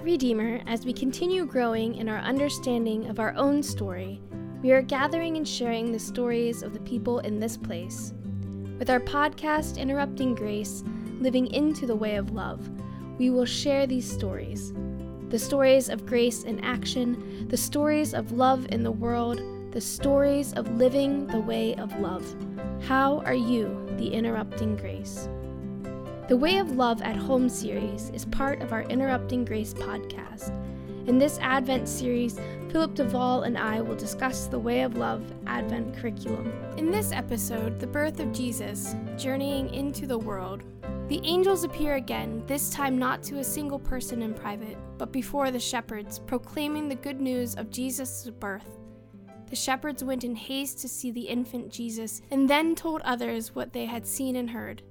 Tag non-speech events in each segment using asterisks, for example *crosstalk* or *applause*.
At Redeemer, as we continue growing in our understanding of our own story, we are gathering and sharing the stories of the people in this place. With our podcast, Interrupting Grace, Living into the Way of Love, we will share these stories the stories of grace in action, the stories of love in the world, the stories of living the way of love. How are you the interrupting grace? The Way of Love at Home series is part of our Interrupting Grace podcast. In this Advent series, Philip Duvall and I will discuss the Way of Love Advent curriculum. In this episode, The Birth of Jesus, Journeying into the World, the angels appear again, this time not to a single person in private, but before the shepherds, proclaiming the good news of Jesus' birth. The shepherds went in haste to see the infant Jesus, and then told others what they had seen and heard.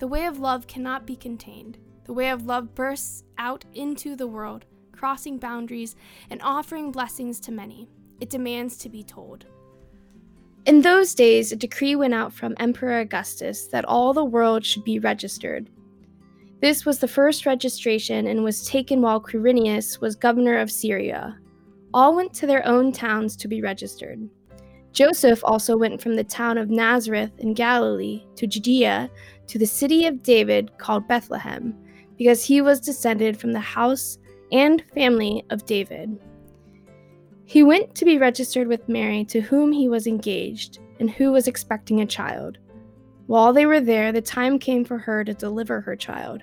The way of love cannot be contained. The way of love bursts out into the world, crossing boundaries and offering blessings to many. It demands to be told. In those days, a decree went out from Emperor Augustus that all the world should be registered. This was the first registration and was taken while Quirinius was governor of Syria. All went to their own towns to be registered. Joseph also went from the town of Nazareth in Galilee to Judea to the city of David called Bethlehem, because he was descended from the house and family of David. He went to be registered with Mary, to whom he was engaged, and who was expecting a child. While they were there, the time came for her to deliver her child.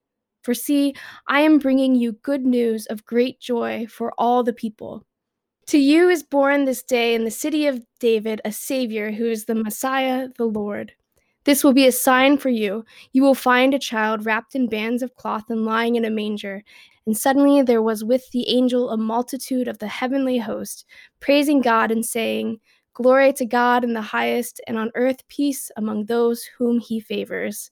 for see, I am bringing you good news of great joy for all the people. To you is born this day in the city of David a Savior who is the Messiah, the Lord. This will be a sign for you. You will find a child wrapped in bands of cloth and lying in a manger. And suddenly there was with the angel a multitude of the heavenly host, praising God and saying, Glory to God in the highest, and on earth peace among those whom he favors.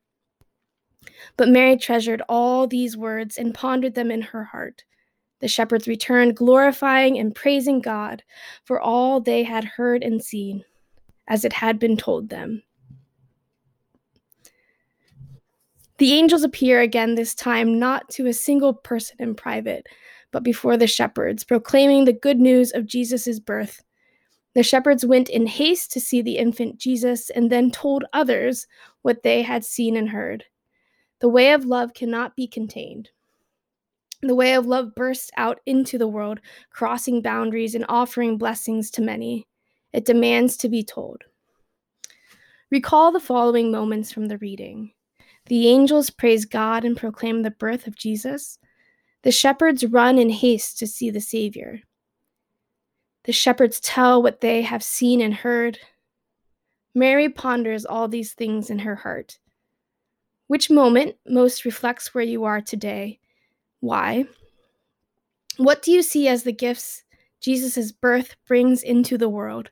But Mary treasured all these words and pondered them in her heart. The shepherds returned, glorifying and praising God for all they had heard and seen, as it had been told them. The angels appear again, this time not to a single person in private, but before the shepherds, proclaiming the good news of Jesus' birth. The shepherds went in haste to see the infant Jesus and then told others what they had seen and heard. The way of love cannot be contained. The way of love bursts out into the world, crossing boundaries and offering blessings to many. It demands to be told. Recall the following moments from the reading. The angels praise God and proclaim the birth of Jesus. The shepherds run in haste to see the Savior. The shepherds tell what they have seen and heard. Mary ponders all these things in her heart. Which moment most reflects where you are today? Why? What do you see as the gifts Jesus' birth brings into the world?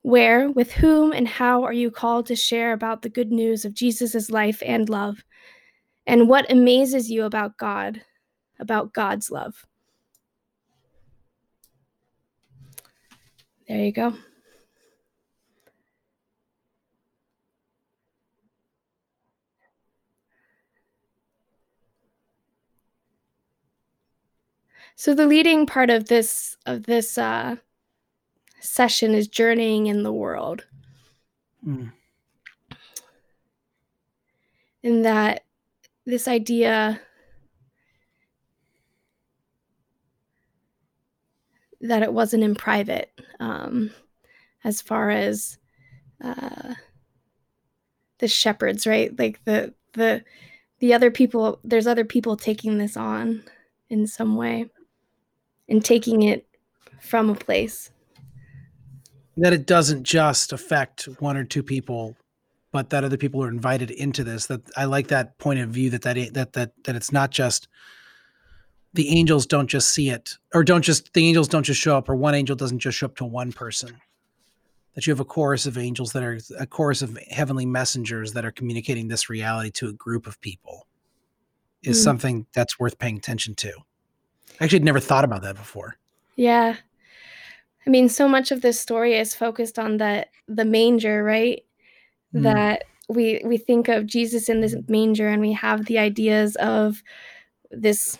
Where, with whom, and how are you called to share about the good news of Jesus' life and love? And what amazes you about God, about God's love? There you go. So the leading part of this of this uh, session is journeying in the world. Mm. And that this idea that it wasn't in private, um, as far as uh, the shepherds, right? Like the the the other people. There's other people taking this on in some way and taking it from a place. That it doesn't just affect one or two people but that other people are invited into this. That i like that point of view that that that that, that it's not just the angels don't just see it or don't just the angels don't just show up or one angel doesn't just show up to one person. That you have a chorus of angels that are a chorus of heavenly messengers that are communicating this reality to a group of people is mm. something that's worth paying attention to i actually had never thought about that before yeah I mean, so much of this story is focused on the the manger, right? Mm. That we we think of Jesus in this manger, and we have the ideas of this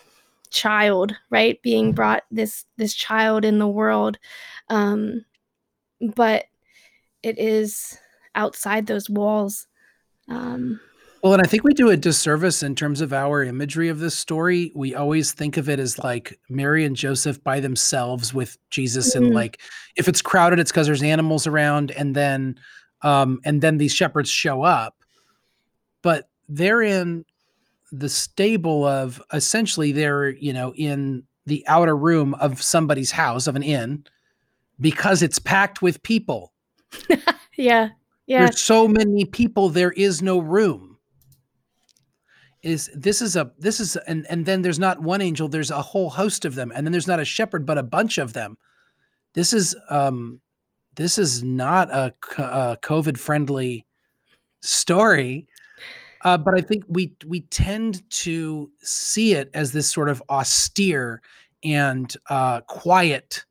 child, right, being brought this this child in the world, um, but it is outside those walls. Um, well, and I think we do a disservice in terms of our imagery of this story. We always think of it as like Mary and Joseph by themselves with Jesus, mm-hmm. and like if it's crowded, it's because there's animals around, and then um, and then these shepherds show up. But they're in the stable of essentially they're you know in the outer room of somebody's house of an inn because it's packed with people. *laughs* yeah, yeah. There's so many people, there is no room is this is a this is and and then there's not one angel there's a whole host of them and then there's not a shepherd but a bunch of them this is um this is not a, a covid friendly story uh, but i think we we tend to see it as this sort of austere and uh, quiet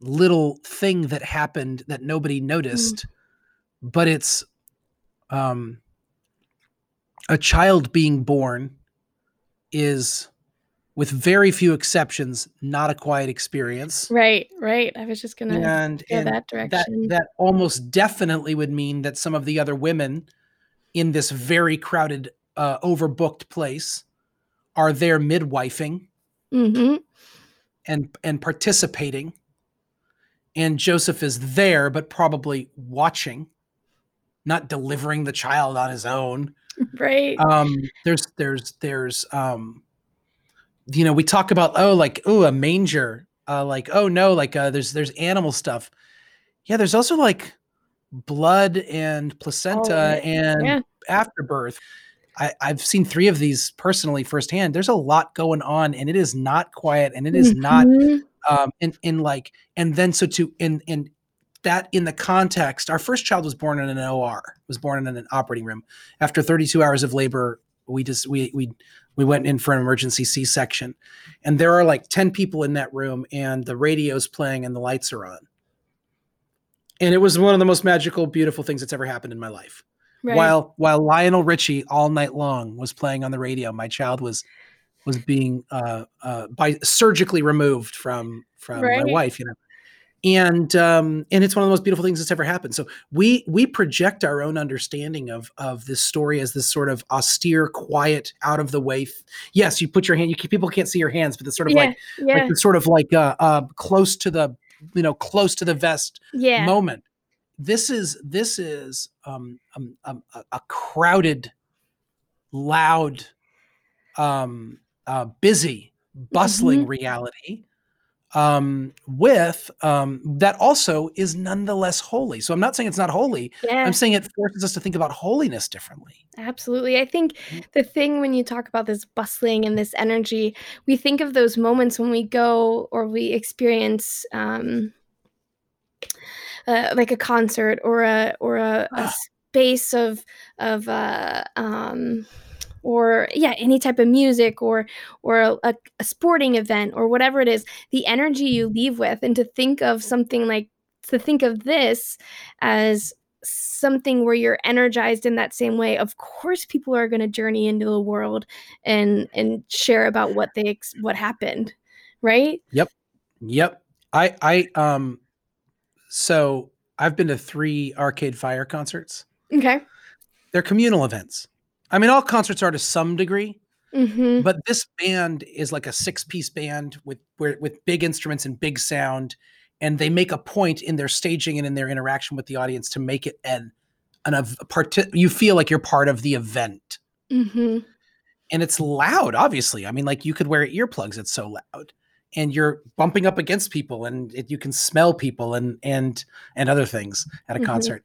little thing that happened that nobody noticed mm. but it's um a child being born is with very few exceptions not a quiet experience. Right right. I was just gonna and, go and that direction that, that almost definitely would mean that some of the other women in this very crowded uh, overbooked place are there midwifing mm-hmm. and and participating. And joseph is there but probably watching not delivering the child on his own *laughs* right um there's there's there's um you know we talk about oh like oh a manger uh like oh no like uh there's there's animal stuff yeah there's also like blood and placenta oh, and yeah. afterbirth I, I've seen three of these personally firsthand. There's a lot going on, and it is not quiet, and it is mm-hmm. not um in in like and then so to in in that in the context, our first child was born in an OR, was born in an operating room. After 32 hours of labor, we just we we we went in for an emergency C-section, and there are like 10 people in that room, and the radio's playing and the lights are on. And it was one of the most magical, beautiful things that's ever happened in my life. Right. While while Lionel Richie all night long was playing on the radio, my child was was being uh, uh, by surgically removed from from right. my wife. You know, and um, and it's one of the most beautiful things that's ever happened. So we we project our own understanding of of this story as this sort of austere, quiet, out of the way. Yes, you put your hand. You people can't see your hands, but it's sort of yeah, like yeah. like sort of like uh, uh, close to the you know close to the vest yeah. moment. This is this is um, um, um a, a crowded, loud, um, uh, busy, bustling mm-hmm. reality um, with um, that also is nonetheless holy. So I'm not saying it's not holy. Yeah. I'm saying it forces us to think about holiness differently. Absolutely. I think mm-hmm. the thing when you talk about this bustling and this energy, we think of those moments when we go or we experience um, uh, like a concert or a or a, a ah. space of of uh, um, or yeah any type of music or or a, a, sporting event or whatever it is the energy you leave with and to think of something like to think of this as something where you're energized in that same way of course people are going to journey into the world and and share about what they what happened right? Yep. Yep. I i um so i've been to three arcade fire concerts. Okay. They're communal events I mean, all concerts are to some degree, mm-hmm. but this band is like a six piece band with with big instruments and big sound, and they make a point in their staging and in their interaction with the audience to make it an an a part you feel like you're part of the event Mm-hmm. and it's loud obviously i mean like you could wear earplugs it's so loud and you're bumping up against people and it, you can smell people and and and other things at a Mhm. concert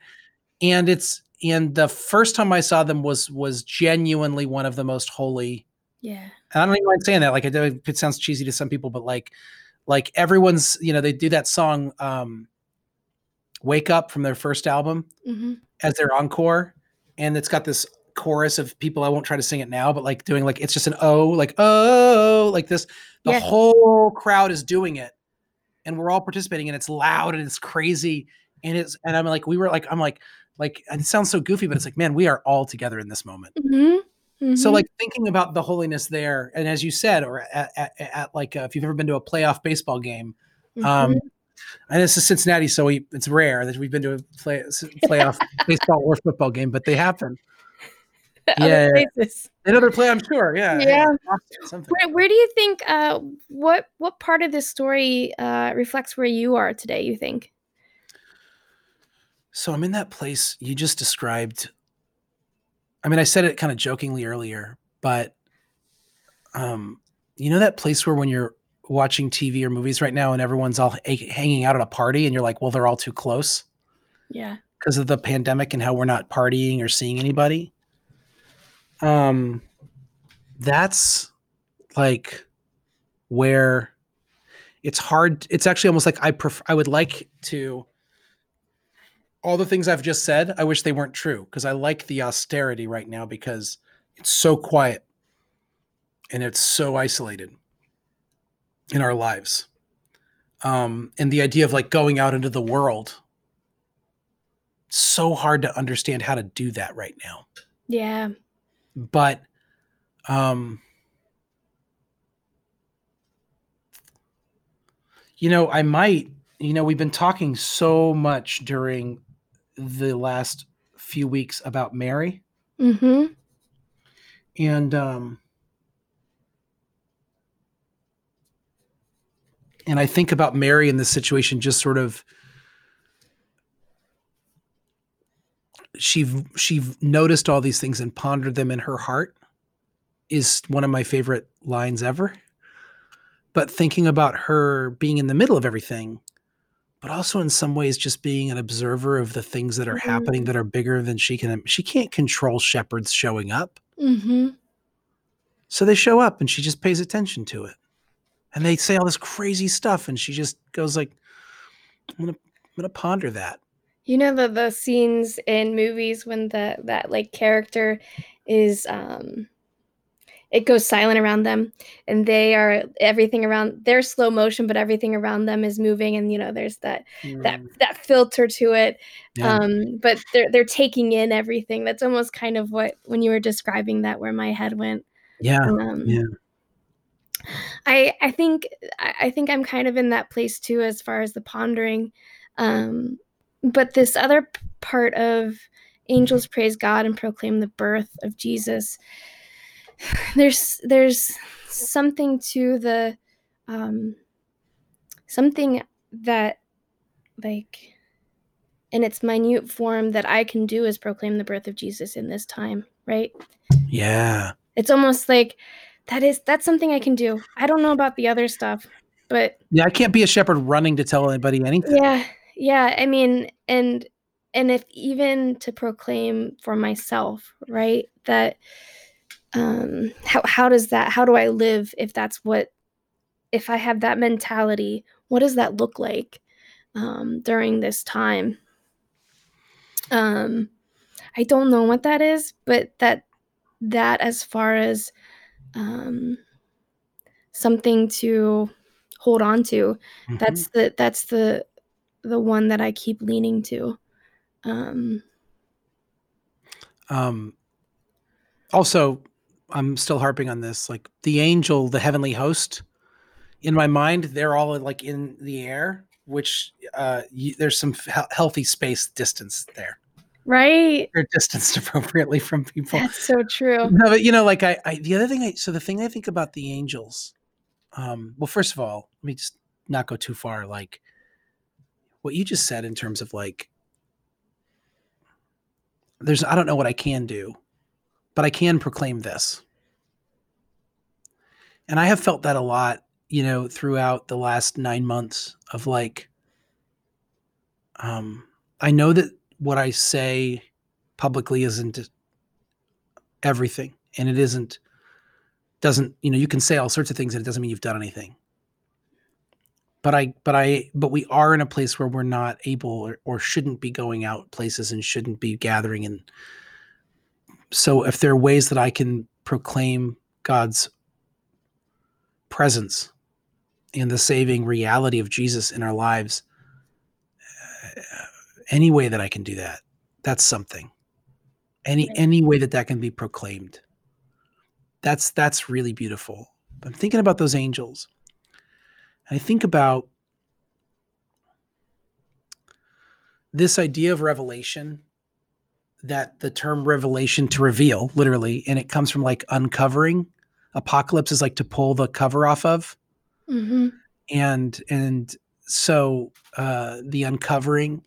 and it's and the first time i saw them was was genuinely one of the most holy Yeah. and I don't even mind saying that. Like, I know it sounds cheesy to some people, but like, like everyone's, you know, they do that song, um, "Wake Up" from their first album Mm-hmm. as their encore, and it's got this chorus of people. I won't try to sing it now, but like doing like it's just an O, like oh, like this. The whole crowd is doing it, and we're all participating, and it's loud and it's crazy, and it's and I'm like, we were like, I'm like, like, and it sounds so goofy, but it's like, man, we are all together in this moment. Mm-hmm. So like thinking about the holiness there, and as you said, or at, at, at like uh, if you've ever been to a playoff baseball game, Mm-hmm. um, and this is Cincinnati, so we, it's rare that we've been to a play, playoff *laughs* baseball or football game, but they happen. *laughs* yeah, yeah. places. Another play, I'm sure. Yeah, Yeah. something. Where, where do you think uh what what part of this story uh reflects where you are today, you think? So I'm in that place you just described. I mean, I said it kind of jokingly earlier, but um, you know that place where when you're watching TV or movies right now and everyone's all ha- hanging out at a party and you're like, well, they're all too close Yeah. because of the pandemic and how we're not partying or seeing anybody. Um, that's like where it's hard. It's actually almost like I prefer. I would like to. All the things I've just said, I wish they weren't true because I like the austerity right now because it's so quiet and it's so isolated in our lives. Um, and the idea of like going out into the world so hard to understand how to do that right now. Yeah. But um you know, I might, you know, we've been talking so much during the last few weeks about Mary Mm-hmm. and um and I think about Mary in this situation just sort of she she noticed all these things and pondered them in her heart is one of my favorite lines ever but thinking about her being in the middle of everything but also in some ways just being an observer of the things that are Mhm. happening that are bigger than she can she can't control shepherds showing up Mm-hmm. so they show up and she just pays attention to it. And they say all this crazy stuff and she just goes like I'm to I'm to ponder that. You know the the scenes in movies when the that like character is um it goes silent around them and they are everything around they're slow motion but everything around them is moving and you know there's that that that filter to it Yeah. um but they're they're taking in everything that's almost kind of what when you were describing that where my head went yeah. um Yeah. i i think i I think i'm kind of in that place too as far as the pondering um but this other part of angels praise god and proclaim the birth of jesus *sighs* there's there's something to the um something that like in its minute form that i can do is proclaim the birth of jesus in this time right Yeah. it's almost like that is that's something i can do i don't know about the other stuff but Yeah, I can't be a shepherd running to tell anybody anything. yeah yeah i mean and and if even to proclaim for myself right that um how how does that how do i live if that's what if i have that mentality what does that look like um during this time? Um i don't know what that is but that that as far as um something to hold on to Mhm. that's the that's the the one that i keep leaning to. Um. Um also I'm still harping on this like the angel, the heavenly host in my mind, they're all like in the air, which uh y- there's some he- healthy space distance there. right They're distanced *laughs* appropriately from people. that's so true no, but you know, like I, I the other thing I so the thing I think about the angels, um, well, first of all, let me just not go too far. Like what you just said in terms of like there's I don't know what I can do, but I can proclaim this. And I have felt that a lot, you know, throughout the last 9 months of like um I know that what I say publicly isn't everything and it isn't doesn't, you know, you can say all sorts of things and it doesn't mean you've done anything but I, but I, but we are in a place where we're not able or, or shouldn't be going out places and shouldn't be gathering. And so, if there are ways that I can proclaim God's presence and the saving reality of Jesus in our lives, uh, any way that I can do that, that's something. Any any way that that can be proclaimed, that's that's really beautiful. I'm thinking about those angels I think about this idea of revelation that the term revelation to reveal literally and it comes from like uncovering apocalypse is like to pull the cover off of mm-hmm. and and so uh the uncovering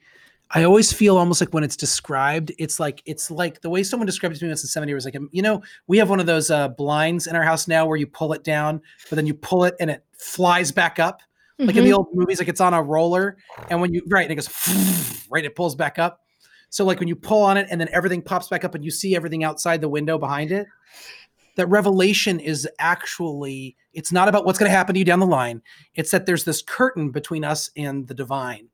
I always feel almost like when it's described, it's like it's like the way someone described it to me once in seminary was like, you know, we have one of those uh, blinds in our house now where you pull it down, but then you pull it and it flies back up, mm-hmm. like in the mm-hmm. old movies, like it's on a roller, and when you right, and it goes *laughs* right, it pulls back up. So like when you pull on it and then everything pops back up and you see everything outside the window behind it. That revelation is actually it's not about what's going to happen to you down the line. It's that there's this curtain between us and the divine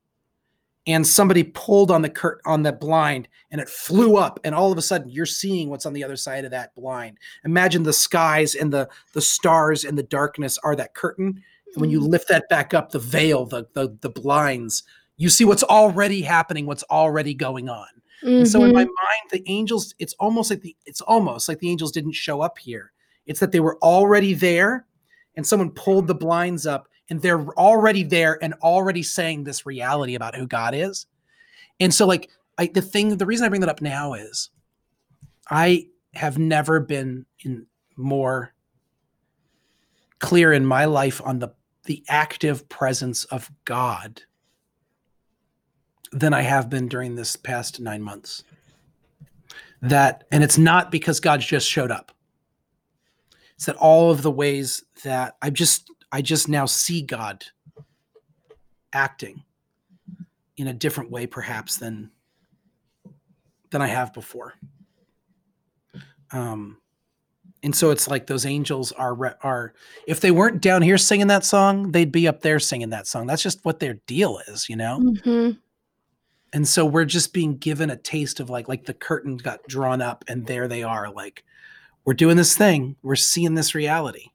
and somebody pulled on the curt on the blind and it flew up and all of a sudden you're seeing what's on the other side of that blind imagine the skies and the the stars and the darkness are that curtain and when you mm-hmm. lift that back up the veil the the, the blinds you see what's already happening what's already going on mm-hmm. and so in my mm-hmm. mind the angels it's almost like the it's almost like the angels didn't show up here it's that they were already there and someone pulled the blinds up and they're already there and already saying this reality about who God is. And so, like, I, the thing, the reason I bring that up now is I have never been in more clear in my life on the the active presence of God than I have been during this past nine months. That, and it's not because God just showed up. It's that all of the ways that I just I just now see God acting in a different way, perhaps than than I have before. Um, and so it's like those angels are are if they weren't down here singing that song, they'd be up there singing that song. That's just what their deal is, you know. Mm-hmm. And so we're just being given a taste of like like the curtain got drawn up, and there they are, like we're doing this thing, we're seeing this reality.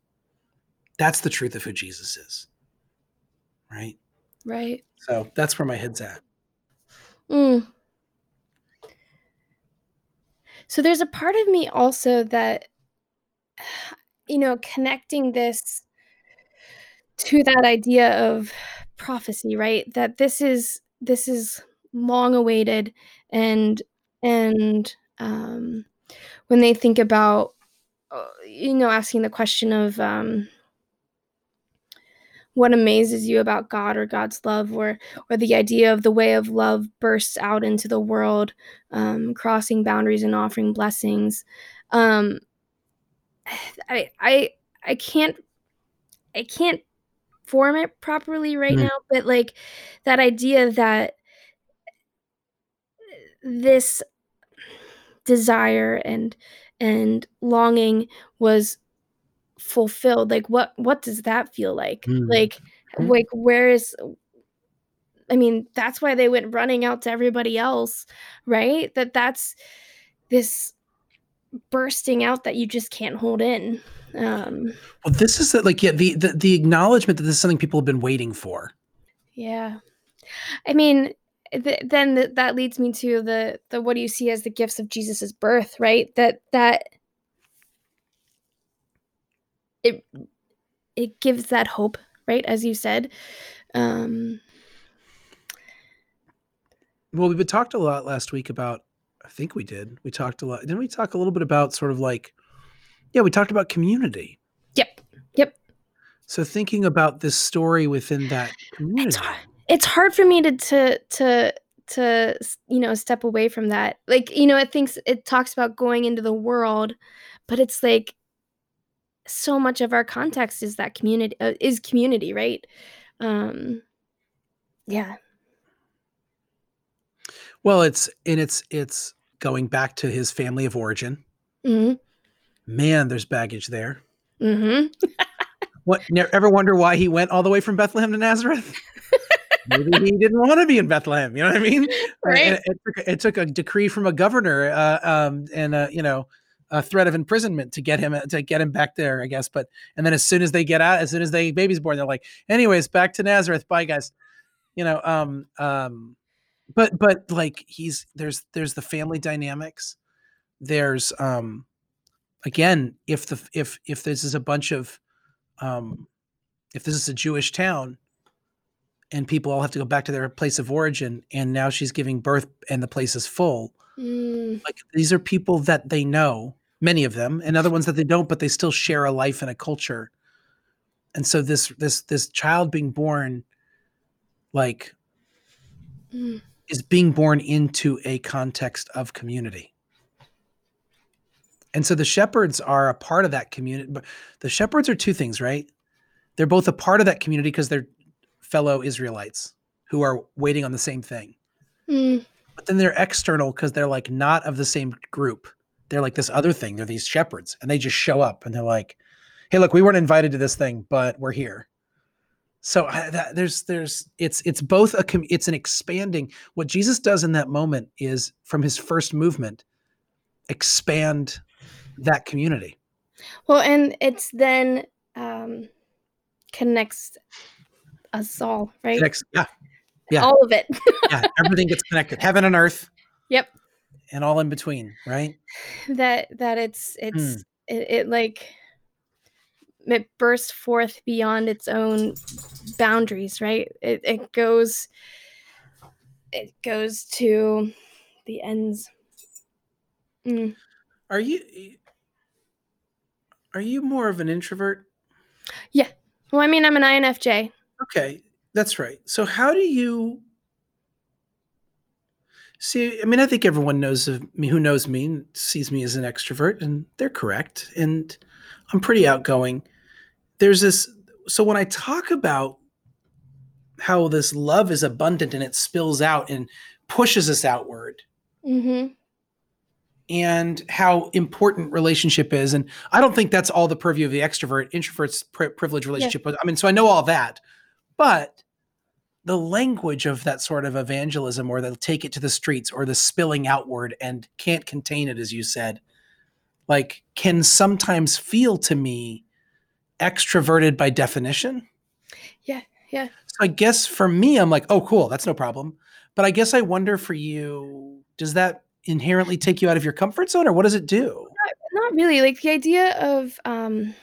That's the truth of who Jesus is. Right? Right. So that's where my head's at. Mm. So there's a part of me also that, *sighs* you know, connecting this to that idea of prophecy, right? That this is this is long awaited and and um when they think about uh, you know asking the question of um what amazes you about God or God's love, or or the idea of the way of love bursts out into the world, um, crossing boundaries and offering blessings. Um, *sighs* I I I can't I can't form it properly right mm. now, but like that idea that this desire and and longing was fulfilled like what what does that feel like? Mm. like like where is i mean that's why they went running out to everybody else right? That that's this bursting out that you just can't hold in um. Well this is the, like yeah the, the the acknowledgement that this is something people have been waiting for. Yeah. I mean th- then th- that leads me to the the what do you see as the gifts of jesus's birth right that that it it gives that hope, right? As you said. Um, well, we talked a lot last week about. I think we did. We talked a lot. Didn't we talk a little bit about sort of like, yeah, we talked about community. Yep. Yep. So thinking about this story within that community. It's hard. It's hard for me to to to to you know step away from that. Like you know it thinks it talks about going into the world but it's like so much of our context is that community uh, is community right? Um yeah. Well it's and it's it's going back to his family of origin. Hmm man there's baggage there. Hmm *laughs* what ever wonder why he went all the way from bethlehem to nazareth *laughs* maybe he didn't want to be in Bethlehem. You know what I mean? *laughs* Right. It, it, took, it, took, a decree from a governor uh, um, and a, you know a threat of imprisonment to get him to get him back there, I guess. But and then as soon as they get out, as soon as they baby's born, they're like, anyways, back to Nazareth. Bye, guys. You know, um, um, but but like he's there's there's the family dynamics. There's um, again, if the if if this is a bunch of um, if this is a Jewish town, and people all have to go back to their place of origin and now she's giving birth and the place is full Mm. like these are people that they know many of them and other ones that they don't but they still share a life and a culture and so this this this child being born like Mm. is being born into a context of community and so the shepherds are a part of that community but the shepherds are two things right they're both a part of that community because they're fellow israelites who are waiting on the same thing Mm. but then they're external because they're like not of the same group. They're like this other thing. They're these shepherds, and they just show up and they're like, "Hey, look, we weren't invited to this thing, but we're here." So I, that, there's there's it's it's both a com- it's an expanding. What Jesus does in that moment is from his first movement, expand that community. Well, and it's then um, connects us all, right? Next, yeah, yeah. All of it. *laughs* yeah, everything gets connected, heaven and earth, yep. and all in between, right? That that it's it's it, it like it bursts forth beyond its own boundaries, right? It it goes it goes to the ends. Mm. Are you are you more of an introvert? Yeah. Well, I mean, I'm an INFJ. Okay, that's right. So how do you see? I mean, I think everyone knows of me who knows me sees me as an extrovert, and they're correct. And I'm pretty outgoing. There's this. So when I talk about how this love is abundant and it spills out and pushes us outward, Mm-hmm. and how important relationship is. And I don't think that's all the purview of the extrovert, introvert's pri- privilege relationship. But I mean, so I know all that, but the language of that sort of evangelism or they'll take it to the streets or the spilling outward and can't contain it, as you said, like can sometimes feel to me extroverted by definition. Yeah, yeah. So I guess for me, I'm like, oh, cool, that's no problem. But I guess I wonder for you, does that inherently take you out of your comfort zone or what does it do? Not really. Like the idea of um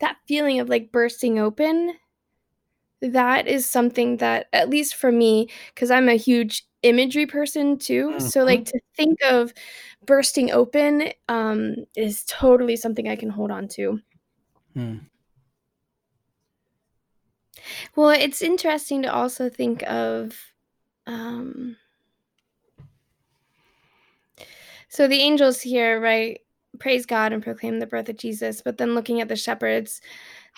that feeling of like bursting open, that is something that at least for me, because I'm a huge imagery person too. So like to think of bursting open um is totally something I can hold on to. Hmm. Well, it's interesting to also think of um so the angels here, right, praise God and proclaim the birth of Jesus, but then looking at the shepherds,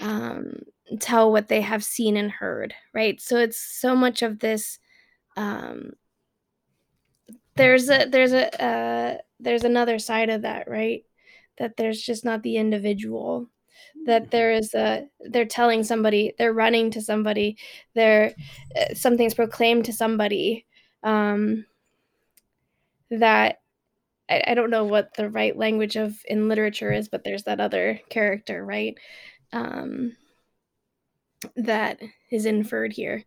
um, tell what they have seen and heard, right? So it's so much of this um there's a there's a uh there's another side of that, right? That there's just not the individual that there is a they're telling somebody they're running to somebody they're uh, something's proclaimed to somebody um that I, I don't know what the right language of in literature is but there's that other character right um that is inferred here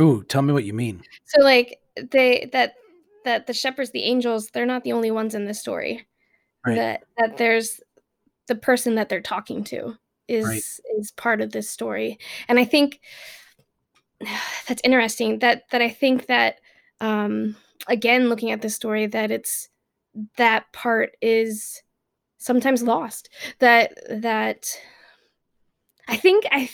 Ooh, tell me what you mean. so like they that that the shepherds the angels they're not the only ones in this story Right. that that there's the person that they're talking to is Right. is part of this story and i think *sighs* that's interesting that that i think that um again looking at this story that it's that part is sometimes lost that that i think i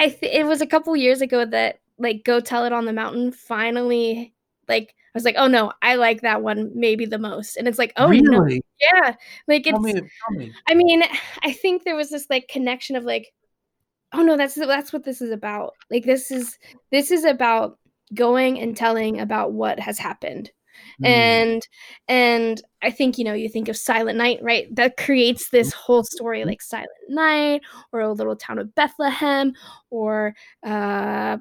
i th- it was a couple years ago that like go tell it on the mountain finally like I was like, oh no, I like that one maybe the most. And it's like, oh really? no, yeah, like it's. Tell me, tell me. I mean, I think there was this like connection of like, oh no, that's that's what this is about. Like this is this is about going and telling about what has happened. Mm. And and I think you know you think of Silent Night, right? That creates this whole story like Silent Night or a little town of Bethlehem or uh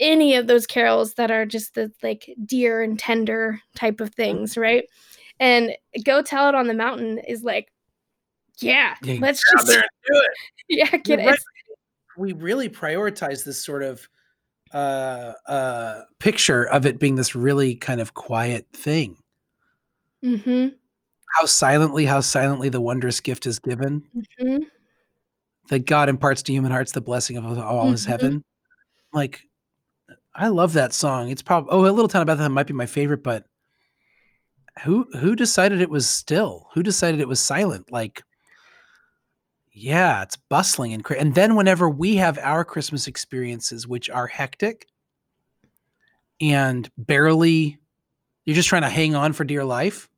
any of those carols that are just the like dear and tender type of things, right? And go tell it on the mountain is like, yeah, Yeah, let's just do it. *laughs* yeah, get it. we really prioritize this sort of uh uh picture of it being this really kind of quiet thing. Mm-hmm. how silently how silently the wondrous gift is given. Hmm that god imparts to human hearts the blessing of all his Mhm. heaven. Like i love that song. It's probably oh a little town about that might be my favorite but who who decided it was still? Who decided it was silent? Like yeah it's bustling and cra- and then whenever we have our christmas experiences which are hectic and barely you're just trying to hang on for dear life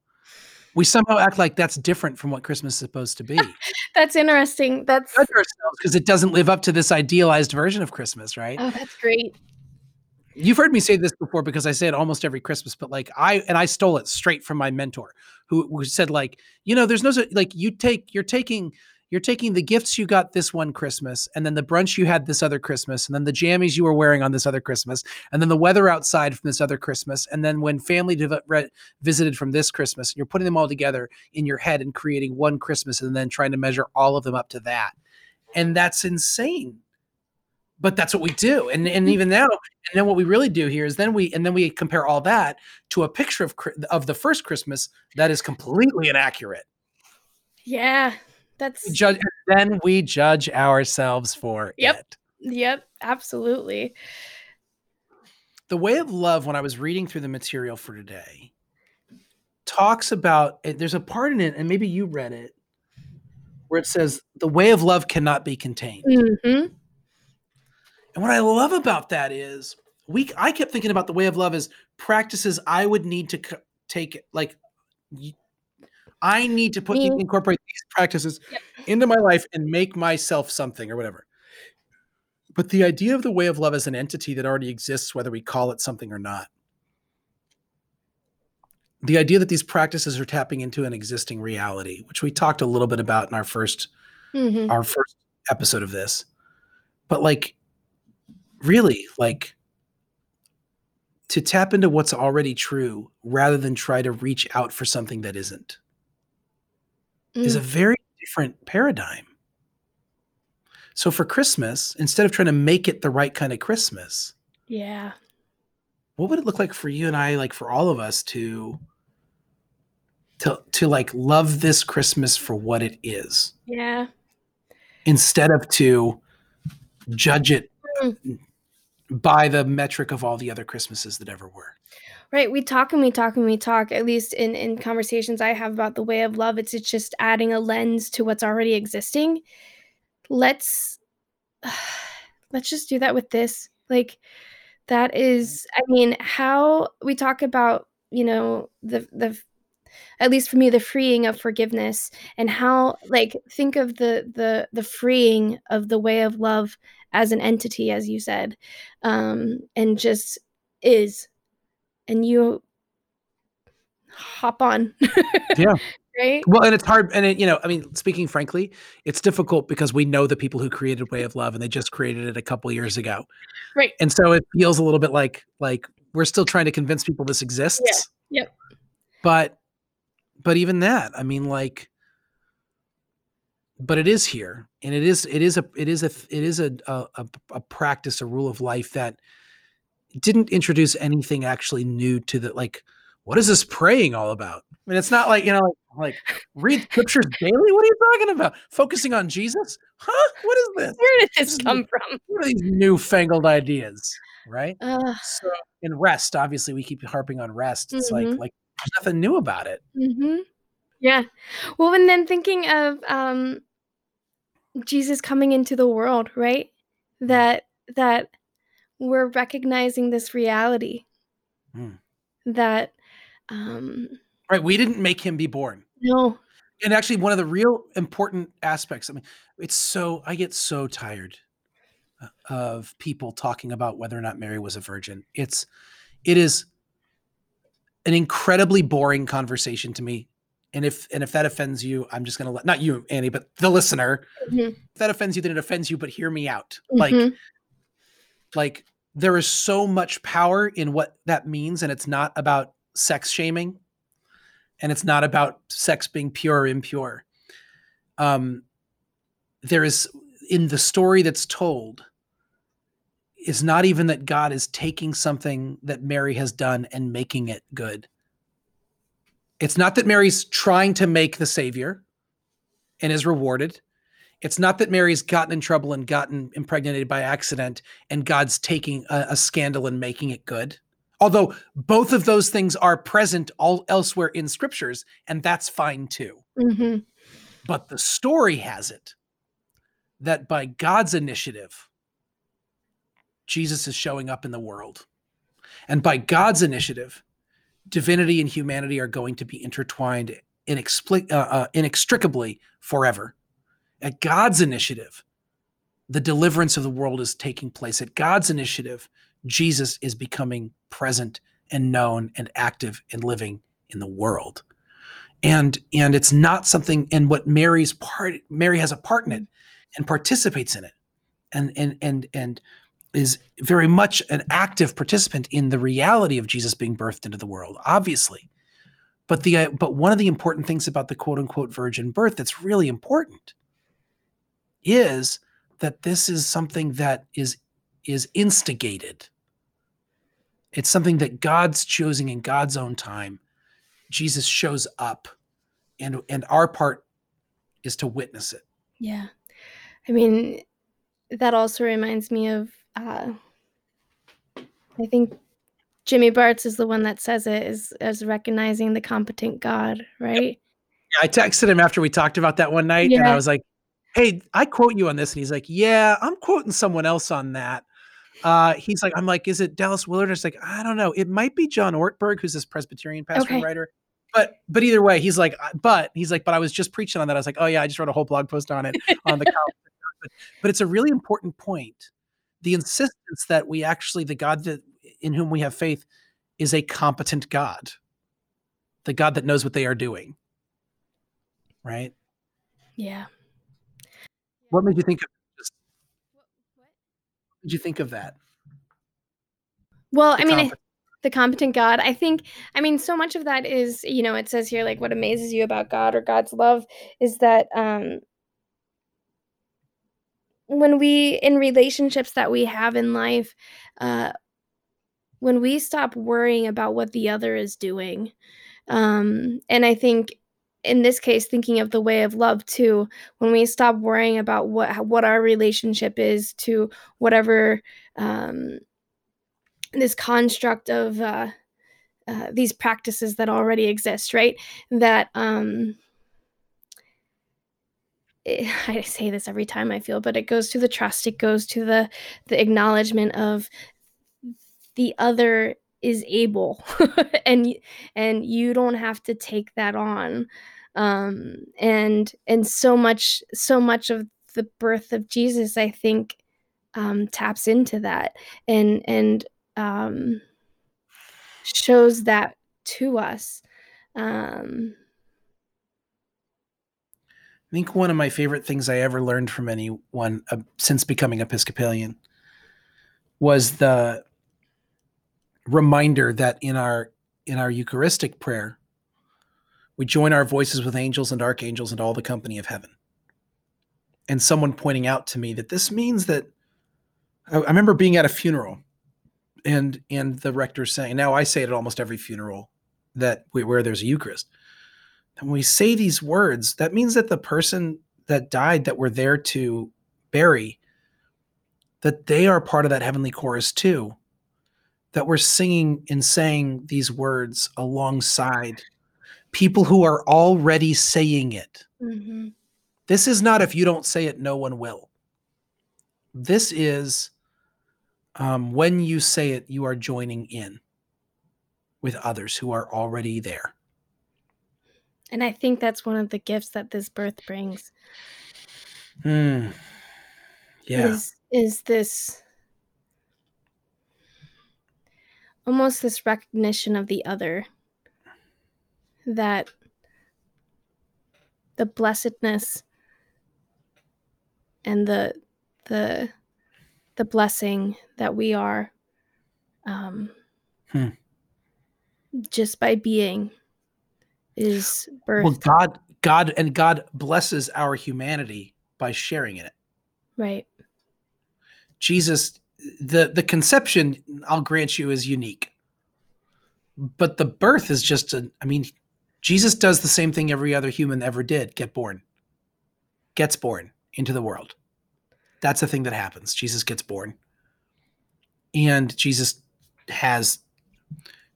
we somehow act like that's different from what christmas is supposed to be *laughs* That's interesting. That's because it doesn't live up to this idealized version of christmas right oh, that's great. You've heard me say this before because I say it almost every Christmas, but like I and I stole it straight from my mentor who, who said like, you know, there's no like you take you're taking you're taking the gifts you got this one Christmas and then the brunch you had this other Christmas and then the jammies you were wearing on this other Christmas and then the weather outside from this other Christmas and then when family div- re- visited from this Christmas and you're putting them all together in your head and creating one Christmas and then trying to measure all of them up to that. And that's insane. But that's what we do. And and mm. even now and then what we really do here is then we and then we compare all that to a picture of of the first christmas that is completely inaccurate. Yeah, We that's judge then we judge ourselves for Yep. it yep, absolutely. the way of love when i was reading through the material for today talks about there's a part in it and maybe you read it where it says the way of love cannot be contained hmm And what I love about that is we I kept thinking about the way of love as practices I would need to c- take like I need to put Me. incorporate these practices Yep. into my life and make myself something or whatever. But the idea of the way of love as an entity that already exists whether we call it something or not. The idea that these practices are tapping into an existing reality, which we talked a little bit about in our first hmm our first episode of this. But like really like to tap into what's already true rather than try to reach out for something that isn't is a very different paradigm. So for Christmas, instead of trying to make it the right kind of Christmas, Yeah. what would it look like for you and I, like for all of us to to to like love this Christmas for what it is Yeah. instead of to judge it Mm. by the metric of all the other Christmases that ever were. Right. We talk and we talk and we talk, at least in, in conversations I have about the way of love. It's, it's just adding a lens to what's already existing. Let's *sighs* let's just do that with this. Like that is I mean, how we talk about, you know, the the at least for me, the freeing of forgiveness and how like think of the the the freeing of the way of love as an entity, as you said. Um, and just is and you hop on. *laughs* Yeah. right? Well, and it's hard, and it, you know, I mean, speaking frankly, it's difficult because we know the people who created Way of Love, and they just created it a couple years ago, Right. and so it feels a little bit like like we're still trying to convince people this exists. Yep. But, but even that, I mean, like, but it is here, and it is it is a it is a it is a, a, a practice, a rule of life that didn't introduce anything actually new to the like. What is this praying all about? I mean, it's not like you know, like read scriptures daily. What are you talking about? Focusing on Jesus? Huh? What is this? Where did This this is come from? What are these newfangled ideas? Right? Uh, So, and rest. Obviously, we keep harping on rest. It's like Mhm. like there's nothing new about it. hmm Yeah. Well, and then thinking of um, Jesus coming into the world, right? That that we're recognizing this reality Mm. that um Right. We didn't make him be born. no And actually, one of the real important aspects, I mean, it's so, I get so tired uh, of people talking about whether or not Mary was a virgin. It's, it is an incredibly boring conversation to me. And if, and if that offends you, I'm just going to let, not you, Annie, but the listener, Mhm. if that offends you, then it offends you, but hear me out. Like, Mhm. Like there is so much power in what that means and it's not about sex shaming and it's not about sex being pure or impure. Um there is in the story that's told is not even that god is taking something that mary has done and making it good. It's not that mary's trying to make the savior and is rewarded it's not that Mary's gotten in trouble and gotten impregnated by accident and God's taking a, a scandal and making it good. Although both of those things are present all elsewhere in scriptures, and that's fine too. Mhm. But the story has it that by God's initiative, Jesus is showing up in the world. And by God's initiative, divinity and humanity are going to be intertwined inexpli- uh, uh, inextricably forever. At God's initiative, the deliverance of the world is taking place. At God's initiative, Jesus is becoming present and known and active and living in the world. And and it's not something and what Mary's part Mary has a part in it and participates in it. And and and and is very much an active participant in the reality of Jesus being birthed into the world, obviously. But the uh, but one of the important things about the quote unquote virgin birth that's really important is that this is something that is is instigated. It's something that God's choosing in God's own time. Jesus shows up and and our part is to witness it. Yeah. I mean, that also reminds me of uh I think Jimmy Bartz is the one that says it is as recognizing the competent God, right? yeah I texted him after we talked about that one night and I was like, "Hey, I quote you on this." And he's like, "Yeah, I'm quoting someone else on that." Uh, he's like, I'm like, "Is it Dallas Willard?" I like, "I don't know. It might be John Ortberg, who's this Presbyterian pastor and Okay. writer." But but either way, he's like, "But he's like, but I was just preaching on that." I was like, "Oh yeah, I just wrote a whole blog post on it on the college." but, but it's a really important point. The insistence that we actually the God that in whom we have faith is a competent God. The God that knows what they are doing. Right? Yeah. What made you think of just what did you think of that? Well, The I mean, I, the competent God. I think, I mean, so much of that is, you know, it says here, like, what amazes you about God or God's love is that um, when we, in relationships that we have in life, uh, when we stop worrying about what the other is doing, um, and I think in this case, thinking of the way of love too, when we stop worrying about what what our relationship is to whatever um, this construct of uh, uh, these practices that already exist, right? That um, it- *laughs* I say this every time I feel, but it goes to the trust. It goes to the the acknowledgement of the other is able, *laughs* and and you don't have to take that on. Um, and and so much so much of the birth of Jesus, I think, um, taps into that and and um, shows that to us. Um, I think one of my favorite things I ever learned from anyone uh, since becoming Episcopalian was the reminder that in our in our Eucharistic prayer, we join our voices with angels and archangels and all the company of heaven. And someone pointing out to me that this means that I, I remember being at a funeral and and the rector saying, now I say it at almost every funeral that we, where there's a Eucharist. And when we say these words, that means that the person that died that we're there to bury, that they are part of that heavenly chorus too. That we're singing and saying these words alongside people who are already saying it. mhm. This is not if you don't say it, no one will. This is Um, when you say it, you are joining in with others who are already there. And I think that's one of the gifts that this birth brings. Hmm. Yeah. Is is this almost this recognition of the other that the blessedness and the the the blessing that we are um Hmm. just by being is birth Well, God, God, and God blesses our humanity by sharing in it. right Jesus, the the conception, I'll grant you, is unique, but the birth is just a. I mean, Jesus does the same thing every other human ever did: get born, gets born into the world. That's the thing that happens. Jesus gets born, and Jesus has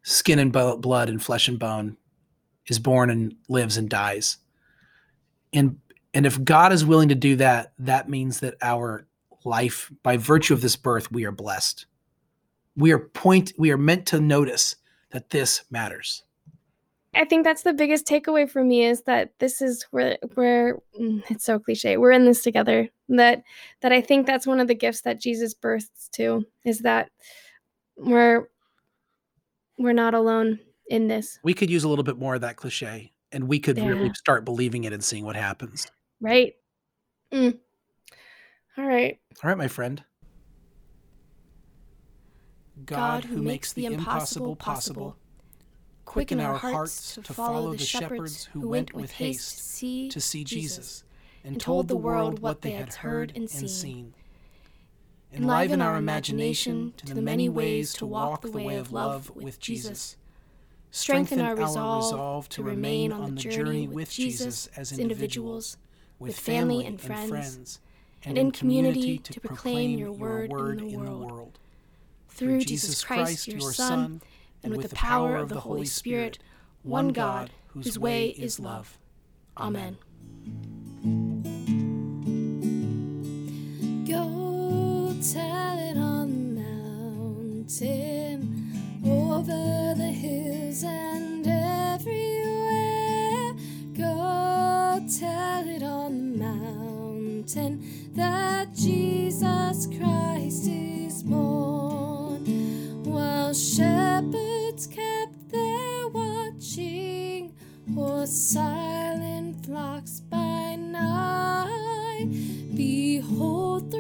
skin and blood and flesh and bone, is born and lives and dies, and and if God is willing to do that, that means that our life by virtue of this birth we are blessed we are point we are meant to notice that this matters I think that's the biggest takeaway for me is that this is where where mm, it's so cliche. We're in this together. That that I think that's one of the gifts that Jesus births to is that we're we're not alone in this, we could use a little bit more of that cliche and we could really start believing it and seeing what happens right? Mm. All right. all right my friend. God who makes the impossible possible, quicken our hearts to follow the shepherds who went with haste to see Jesus and told the world what they had heard and seen. Enliven our imagination to the many ways to walk the way of love with Jesus. Strengthen our resolve to remain on the journey with Jesus as individuals, with family and friends, and in community to proclaim your word in the world. Through Jesus Christ, your Son, and with the power of the Holy Spirit, one God, whose way is love. Amen. Go tell it on the mountain, over the hills and everywhere. Go tell it on the mountain that Jesus Christ is born, while shepherds kept their watching or silent flocks by night. Behold,